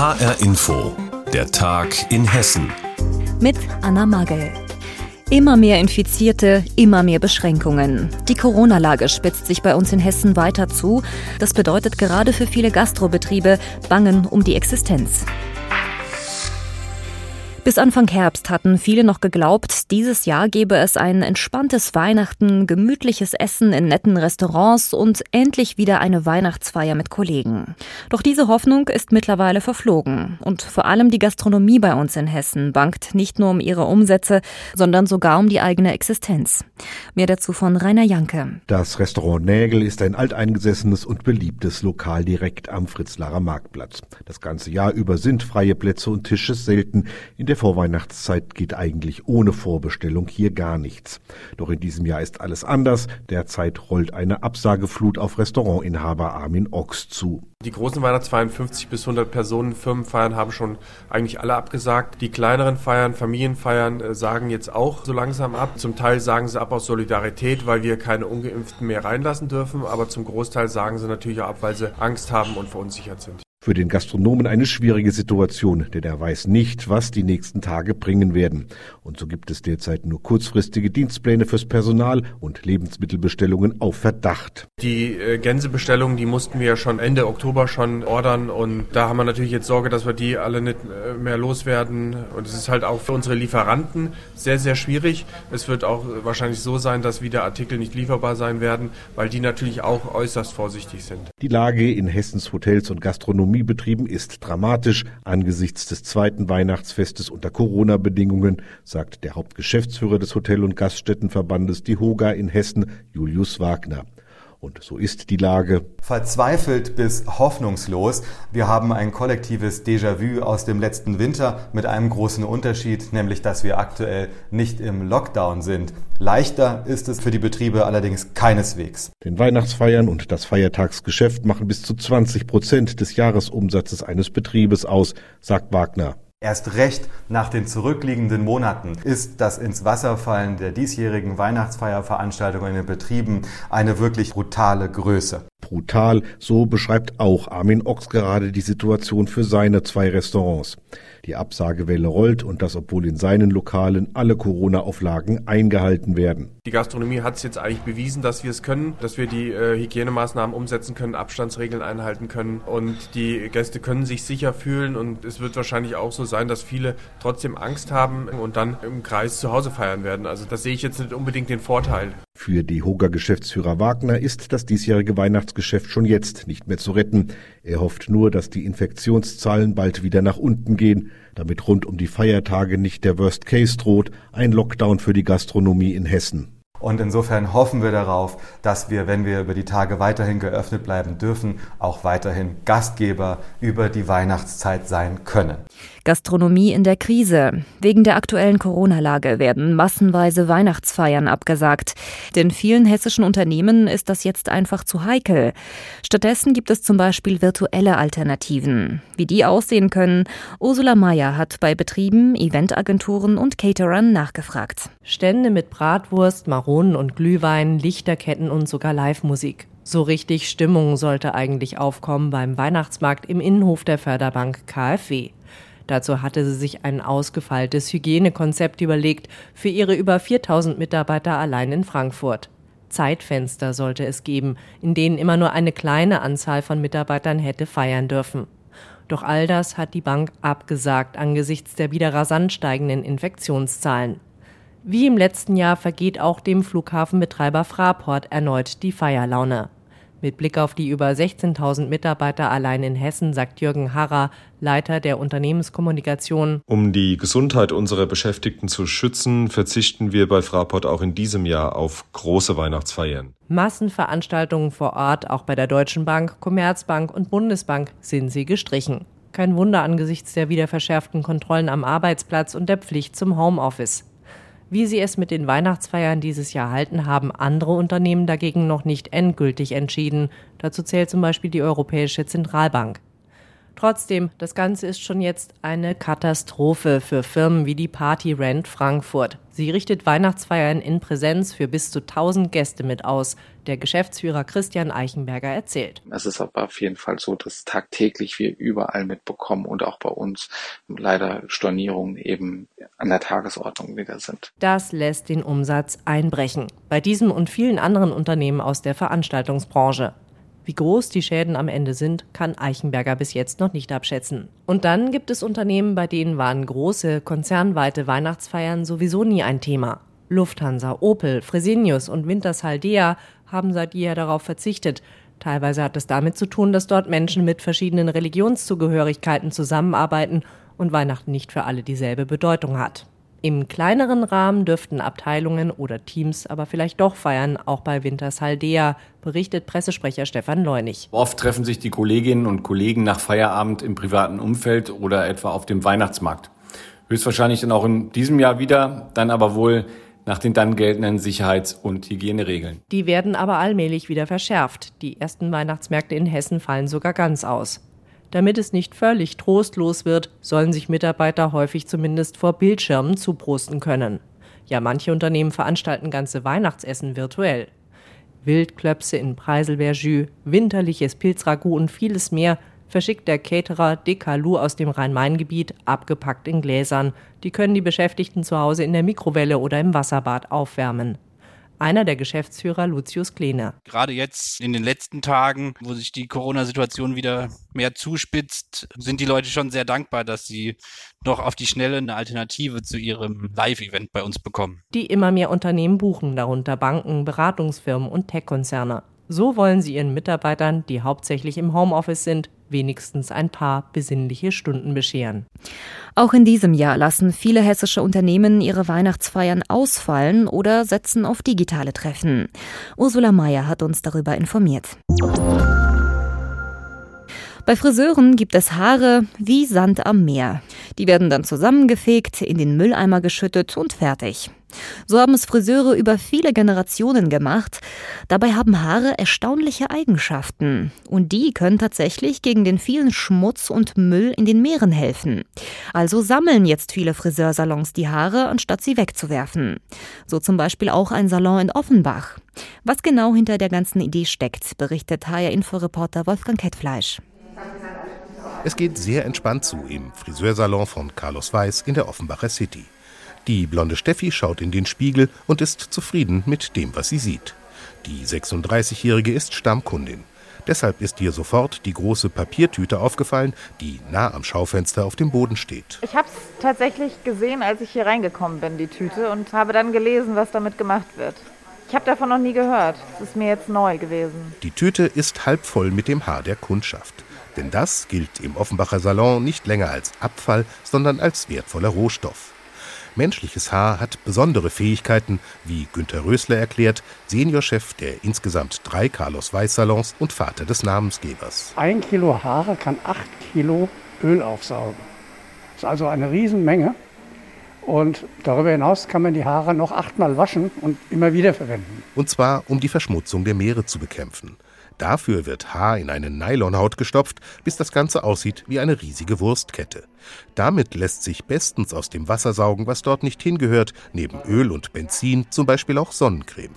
HR Info, der Tag in Hessen. Mit Anna Magel. Immer mehr Infizierte, immer mehr Beschränkungen. Die Corona-Lage spitzt sich bei uns in Hessen weiter zu. Das bedeutet gerade für viele Gastrobetriebe Bangen um die Existenz. Bis Anfang Herbst hatten viele noch geglaubt, dieses Jahr gebe es ein entspanntes Weihnachten, gemütliches Essen in netten Restaurants und endlich wieder eine Weihnachtsfeier mit Kollegen. Doch diese Hoffnung ist mittlerweile verflogen. Und vor allem die Gastronomie bei uns in Hessen bangt nicht nur um ihre Umsätze, sondern sogar um die eigene Existenz. Mehr dazu von Rainer Janke. Das Restaurant Nägel ist ein alteingesessenes und beliebtes Lokal direkt am Fritzlarer Marktplatz. Das ganze Jahr über sind freie Plätze und Tische selten. In der Vorweihnachtszeit geht eigentlich ohne Vorbestellung hier gar nichts. Doch in diesem Jahr ist alles anders. Derzeit rollt eine Absageflut auf Restaurantinhaber Armin Ochs zu. Die großen Weihnachtsfeiern, 50 bis 100 Personen, Firmenfeiern haben schon eigentlich alle abgesagt. Die kleineren Feiern, Familienfeiern äh, sagen jetzt auch so langsam ab. Zum Teil sagen sie ab aus Solidarität, weil wir keine Ungeimpften mehr reinlassen dürfen. Aber zum Großteil sagen sie natürlich auch ab, weil sie Angst haben und verunsichert sind. Für den Gastronomen eine schwierige Situation, denn er weiß nicht, was die nächsten Tage bringen werden. Und so gibt es derzeit nur kurzfristige Dienstpläne fürs Personal und Lebensmittelbestellungen auf Verdacht. Die äh, Gänsebestellungen, die mussten wir ja schon Ende Oktober schon ordern und da haben wir natürlich jetzt Sorge, dass wir die alle nicht äh, mehr loswerden. Und es ist halt auch für unsere Lieferanten sehr, sehr schwierig. Es wird auch wahrscheinlich so sein, dass wieder Artikel nicht lieferbar sein werden, weil die natürlich auch äußerst vorsichtig sind. Die Lage in Hessens Hotels und Gastronomie Gastronomiebetrieben ist dramatisch angesichts des zweiten Weihnachtsfestes unter Corona-Bedingungen, sagt der Hauptgeschäftsführer des Hotel- und Gaststättenverbandes Die Hoga in Hessen, Julius Wagner. Und so ist die Lage. Verzweifelt bis hoffnungslos. Wir haben ein kollektives Déjà-vu aus dem letzten Winter mit einem großen Unterschied, nämlich dass wir aktuell nicht im Lockdown sind. Leichter ist es für die Betriebe allerdings keineswegs. Den Weihnachtsfeiern und das Feiertagsgeschäft machen bis zu 20 Prozent des Jahresumsatzes eines Betriebes aus, sagt Wagner. Erst recht nach den zurückliegenden Monaten ist das ins Wasser fallen der diesjährigen Weihnachtsfeierveranstaltungen in den Betrieben eine wirklich brutale Größe. Brutal, so beschreibt auch Armin Ochs gerade die Situation für seine zwei Restaurants. Die Absagewelle rollt und das, obwohl in seinen Lokalen alle Corona-Auflagen eingehalten werden. Die Gastronomie hat es jetzt eigentlich bewiesen, dass wir es können, dass wir die äh, Hygienemaßnahmen umsetzen können, Abstandsregeln einhalten können und die Gäste können sich sicher fühlen und es wird wahrscheinlich auch so sein, dass viele trotzdem Angst haben und dann im Kreis zu Hause feiern werden. Also das sehe ich jetzt nicht unbedingt den Vorteil. Für die Hoga-Geschäftsführer Wagner ist das diesjährige Weihnachtsgeschäft schon jetzt nicht mehr zu retten. Er hofft nur, dass die Infektionszahlen bald wieder nach unten gehen, damit rund um die Feiertage nicht der Worst Case droht, ein Lockdown für die Gastronomie in Hessen. Und insofern hoffen wir darauf, dass wir, wenn wir über die Tage weiterhin geöffnet bleiben dürfen, auch weiterhin Gastgeber über die Weihnachtszeit sein können. Gastronomie in der Krise. Wegen der aktuellen Corona-Lage werden massenweise Weihnachtsfeiern abgesagt. Denn vielen hessischen Unternehmen ist das jetzt einfach zu heikel. Stattdessen gibt es zum Beispiel virtuelle Alternativen. Wie die aussehen können, Ursula Mayer hat bei Betrieben, Eventagenturen und Caterern nachgefragt. Stände mit Bratwurst, Maronen und Glühwein, Lichterketten und sogar Live-Musik. So richtig Stimmung sollte eigentlich aufkommen beim Weihnachtsmarkt im Innenhof der Förderbank KfW. Dazu hatte sie sich ein ausgefeiltes Hygienekonzept überlegt für ihre über 4000 Mitarbeiter allein in Frankfurt. Zeitfenster sollte es geben, in denen immer nur eine kleine Anzahl von Mitarbeitern hätte feiern dürfen. Doch all das hat die Bank abgesagt angesichts der wieder rasant steigenden Infektionszahlen. Wie im letzten Jahr vergeht auch dem Flughafenbetreiber Fraport erneut die Feierlaune. Mit Blick auf die über 16.000 Mitarbeiter allein in Hessen, sagt Jürgen Harrer, Leiter der Unternehmenskommunikation. Um die Gesundheit unserer Beschäftigten zu schützen, verzichten wir bei Fraport auch in diesem Jahr auf große Weihnachtsfeiern. Massenveranstaltungen vor Ort, auch bei der Deutschen Bank, Commerzbank und Bundesbank, sind sie gestrichen. Kein Wunder angesichts der wieder verschärften Kontrollen am Arbeitsplatz und der Pflicht zum Homeoffice. Wie sie es mit den Weihnachtsfeiern dieses Jahr halten, haben andere Unternehmen dagegen noch nicht endgültig entschieden. Dazu zählt zum Beispiel die Europäische Zentralbank. Trotzdem, das Ganze ist schon jetzt eine Katastrophe für Firmen wie die Party Rent Frankfurt. Sie richtet Weihnachtsfeiern in Präsenz für bis zu 1000 Gäste mit aus. Der Geschäftsführer Christian Eichenberger erzählt. Es ist aber auf jeden Fall so, dass tagtäglich wir überall mitbekommen und auch bei uns leider Stornierungen eben an der Tagesordnung wieder sind. Das lässt den Umsatz einbrechen. Bei diesem und vielen anderen Unternehmen aus der Veranstaltungsbranche. Wie groß die Schäden am Ende sind, kann Eichenberger bis jetzt noch nicht abschätzen. Und dann gibt es Unternehmen, bei denen waren große, konzernweite Weihnachtsfeiern sowieso nie ein Thema. Lufthansa, Opel, Fresenius und Wintershaldea haben seit jeher darauf verzichtet. Teilweise hat es damit zu tun, dass dort Menschen mit verschiedenen Religionszugehörigkeiten zusammenarbeiten und Weihnachten nicht für alle dieselbe Bedeutung hat. Im kleineren Rahmen dürften Abteilungen oder Teams aber vielleicht doch feiern, auch bei Wintershaldea, berichtet Pressesprecher Stefan Leunig. Oft treffen sich die Kolleginnen und Kollegen nach Feierabend im privaten Umfeld oder etwa auf dem Weihnachtsmarkt. Höchstwahrscheinlich dann auch in diesem Jahr wieder, dann aber wohl nach den dann geltenden Sicherheits- und Hygieneregeln. Die werden aber allmählich wieder verschärft. Die ersten Weihnachtsmärkte in Hessen fallen sogar ganz aus. Damit es nicht völlig trostlos wird, sollen sich Mitarbeiter häufig zumindest vor Bildschirmen zuprosten können. Ja, manche Unternehmen veranstalten ganze Weihnachtsessen virtuell. Wildklöpse in Preiselbeerjus, winterliches Pilzragout und vieles mehr verschickt der Caterer Dekalu aus dem Rhein-Main-Gebiet, abgepackt in Gläsern. Die können die Beschäftigten zu Hause in der Mikrowelle oder im Wasserbad aufwärmen einer der Geschäftsführer Lucius Kleene. Gerade jetzt in den letzten Tagen, wo sich die Corona-Situation wieder mehr zuspitzt, sind die Leute schon sehr dankbar, dass sie noch auf die Schnelle eine Alternative zu ihrem Live-Event bei uns bekommen. Die immer mehr Unternehmen buchen, darunter Banken, Beratungsfirmen und Tech-Konzerne. So wollen sie ihren Mitarbeitern, die hauptsächlich im Homeoffice sind, wenigstens ein paar besinnliche Stunden bescheren. Auch in diesem Jahr lassen viele hessische Unternehmen ihre Weihnachtsfeiern ausfallen oder setzen auf digitale Treffen. Ursula Mayer hat uns darüber informiert. Bei Friseuren gibt es Haare wie Sand am Meer. Die werden dann zusammengefegt, in den Mülleimer geschüttet und fertig. So haben es Friseure über viele Generationen gemacht. Dabei haben Haare erstaunliche Eigenschaften. Und die können tatsächlich gegen den vielen Schmutz und Müll in den Meeren helfen. Also sammeln jetzt viele Friseursalons die Haare, anstatt sie wegzuwerfen. So zum Beispiel auch ein Salon in Offenbach. Was genau hinter der ganzen Idee steckt, berichtet HR-Inforeporter Wolfgang Kettfleisch. Es geht sehr entspannt zu im Friseursalon von Carlos Weiß in der Offenbacher City. Die blonde Steffi schaut in den Spiegel und ist zufrieden mit dem, was sie sieht. Die 36-Jährige ist Stammkundin. Deshalb ist ihr sofort die große Papiertüte aufgefallen, die nah am Schaufenster auf dem Boden steht. Ich habe es tatsächlich gesehen, als ich hier reingekommen bin, die Tüte, und habe dann gelesen, was damit gemacht wird. Ich habe davon noch nie gehört. Es ist mir jetzt neu gewesen. Die Tüte ist halb voll mit dem Haar der Kundschaft. Denn das gilt im Offenbacher Salon nicht länger als Abfall, sondern als wertvoller Rohstoff. Menschliches Haar hat besondere Fähigkeiten, wie Günter Rösler erklärt, Seniorchef der insgesamt drei Carlos Weiß Salons und Vater des Namensgebers. Ein Kilo Haare kann acht Kilo Öl aufsaugen. Das ist also eine Riesenmenge. Und darüber hinaus kann man die Haare noch achtmal waschen und immer wieder verwenden. Und zwar, um die Verschmutzung der Meere zu bekämpfen. Dafür wird Haar in eine Nylonhaut gestopft, bis das Ganze aussieht wie eine riesige Wurstkette. Damit lässt sich bestens aus dem Wasser saugen, was dort nicht hingehört, neben Öl und Benzin zum Beispiel auch Sonnencreme.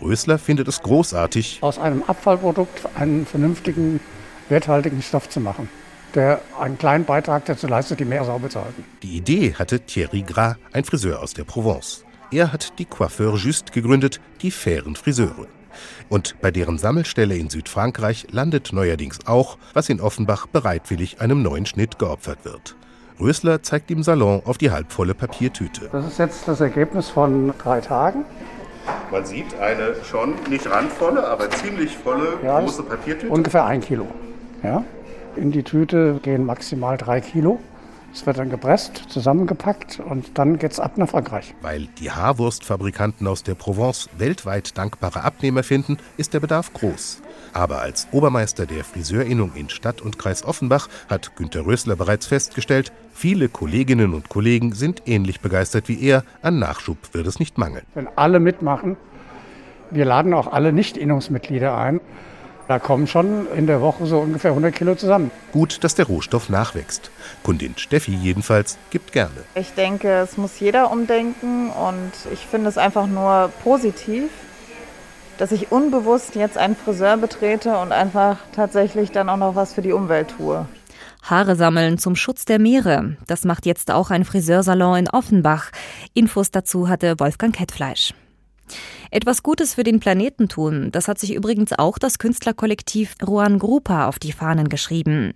Rösler findet es großartig, aus einem Abfallprodukt einen vernünftigen, werthaltigen Stoff zu machen, der einen kleinen Beitrag dazu leistet, die Meere sauber zu halten. Die Idee hatte Thierry Gras, ein Friseur aus der Provence. Er hat die Coiffeur Just gegründet, die fairen Friseure. Und bei deren Sammelstelle in Südfrankreich landet neuerdings auch, was in Offenbach bereitwillig einem neuen Schnitt geopfert wird. Rösler zeigt im Salon auf die halbvolle Papiertüte. Das ist jetzt das Ergebnis von drei Tagen. Man sieht eine schon nicht randvolle, aber ziemlich volle ja, große Papiertüte. Ungefähr ein Kilo. Ja. In die Tüte gehen maximal drei Kilo. Es wird dann gepresst, zusammengepackt und dann geht's ab nach Frankreich. Weil die Haarwurstfabrikanten aus der Provence weltweit dankbare Abnehmer finden, ist der Bedarf groß. Aber als Obermeister der Friseurinnung in Stadt und Kreis Offenbach hat Günter Rösler bereits festgestellt, viele Kolleginnen und Kollegen sind ähnlich begeistert wie er. An Nachschub wird es nicht mangeln. Wenn alle mitmachen, wir laden auch alle Nicht-Innungsmitglieder ein, Da kommen schon in der Woche so ungefähr 100 Kilo zusammen. Gut, dass der Rohstoff nachwächst. Kundin Steffi jedenfalls gibt gerne. Ich denke, es muss jeder umdenken und ich finde es einfach nur positiv, dass ich unbewusst jetzt einen Friseur betrete und einfach tatsächlich dann auch noch was für die Umwelt tue. Haare sammeln zum Schutz der Meere. Das macht jetzt auch ein Friseursalon in Offenbach. Infos dazu hatte Wolfgang Kettfleisch. Etwas Gutes für den Planeten tun, das hat sich übrigens auch das Künstlerkollektiv Ruan Grupa auf die Fahnen geschrieben.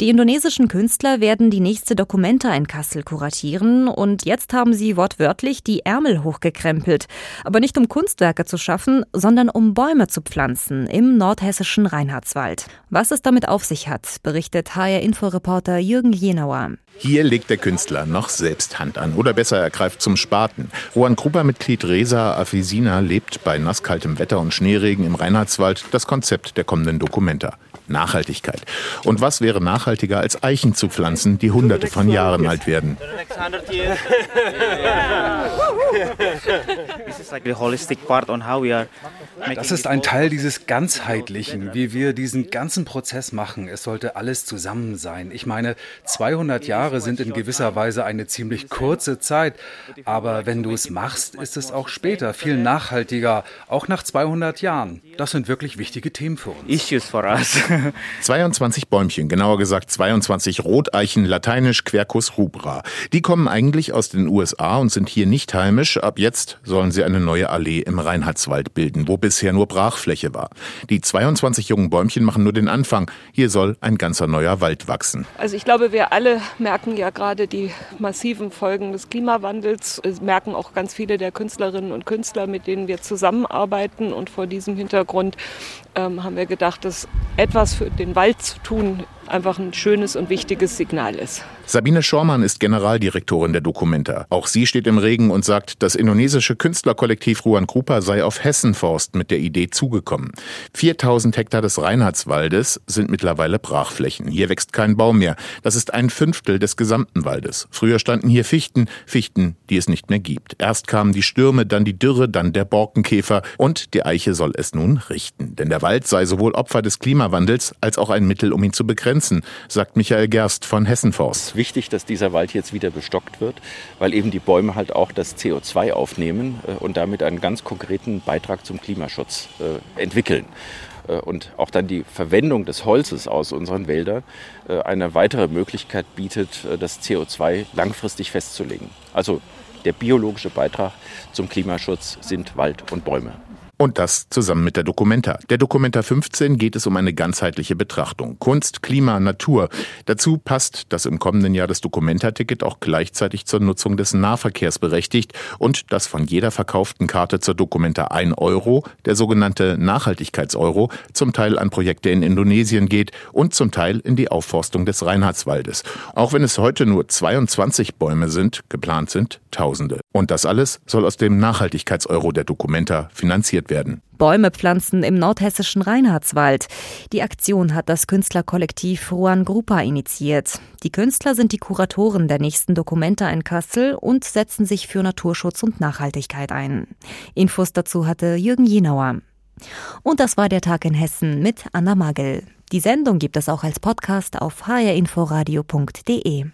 Die indonesischen Künstler werden die nächste Dokumenta in Kassel kuratieren und jetzt haben sie wortwörtlich die Ärmel hochgekrempelt. Aber nicht um Kunstwerke zu schaffen, sondern um Bäume zu pflanzen im nordhessischen Reinhardswald. Was es damit auf sich hat, berichtet HR-Inforeporter Jürgen Jenauer. Hier legt der Künstler noch selbst Hand an oder besser er greift zum Spaten. Rohan Gruber-Mitglied Resa Afisina lebt bei nasskaltem Wetter und Schneeregen im Reinhardswald das Konzept der kommenden Dokumenta. Nachhaltigkeit. Und was wäre nachhaltiger als Eichen zu pflanzen, die hunderte von Jahren alt werden? Das ist ein Teil dieses ganzheitlichen, wie wir diesen ganzen Prozess machen. Es sollte alles zusammen sein. Ich meine, 200 Jahre sind in gewisser Weise eine ziemlich kurze Zeit, aber wenn du es machst, ist es auch später viel nachhaltiger, auch nach 200 Jahren. Das sind wirklich wichtige Themen für uns. Issues for us. 22 Bäumchen, genauer gesagt 22 Roteichen, lateinisch Quercus rubra. Die kommen eigentlich aus den USA und sind hier nicht heimisch. Ab jetzt sollen sie eine neue Allee im Reinhardswald bilden, wo bisher nur Brachfläche war. Die 22 jungen Bäumchen machen nur den Anfang. Hier soll ein ganzer neuer Wald wachsen. Also ich glaube, wir alle merken ja gerade die massiven Folgen des Klimawandels. Es merken auch ganz viele der Künstlerinnen und Künstler, mit denen wir zusammenarbeiten. Und vor diesem Hintergrund ähm, haben wir gedacht, dass etwas für den Wald zu tun einfach ein schönes und wichtiges Signal ist. Sabine Schormann ist Generaldirektorin der Documenta. Auch sie steht im Regen und sagt, das indonesische Künstlerkollektiv Ruan Krupa sei auf Hessenforst mit der Idee zugekommen. 4000 Hektar des Reinhardswaldes sind mittlerweile Brachflächen. Hier wächst kein Baum mehr. Das ist ein Fünftel des gesamten Waldes. Früher standen hier Fichten, Fichten, die es nicht mehr gibt. Erst kamen die Stürme, dann die Dürre, dann der Borkenkäfer und die Eiche soll es nun richten. Denn der Wald sei sowohl Opfer des Klimawandels als auch ein Mittel, um ihn zu begrenzen, sagt Michael Gerst von Hessenforst wichtig, dass dieser Wald jetzt wieder bestockt wird, weil eben die Bäume halt auch das CO2 aufnehmen äh, und damit einen ganz konkreten Beitrag zum Klimaschutz äh, entwickeln äh, und auch dann die Verwendung des Holzes aus unseren Wäldern eine weitere Möglichkeit bietet, das CO2 langfristig festzulegen. Also der biologische Beitrag zum Klimaschutz sind Wald und Bäume. Und das zusammen mit der Documenta. Der Documenta 15 geht es um eine ganzheitliche Betrachtung. Kunst, Klima, Natur. Dazu passt, dass im kommenden Jahr das Documenta-Ticket auch gleichzeitig zur Nutzung des Nahverkehrs berechtigt und dass von jeder verkauften Karte zur Documenta 1 Euro, der sogenannte Nachhaltigkeitseuro, zum Teil an Projekte in Indonesien geht und zum Teil in die Aufforstung des Reinhardswaldes. Auch wenn es heute nur 22 Bäume sind, geplant sind Tausende. Und das alles soll aus dem Nachhaltigkeitseuro der Documenta finanziert werden werden. Bäume pflanzen im nordhessischen Reinhardswald. Die Aktion hat das Künstlerkollektiv Ruan Grupa initiiert. Die Künstler sind die Kuratoren der nächsten Dokumenta in Kassel und setzen sich für Naturschutz und Nachhaltigkeit ein. Infos dazu hatte Jürgen Jenauer. Und das war der Tag in Hessen mit Anna Magel. Die Sendung gibt es auch als Podcast auf hrinforadio.de.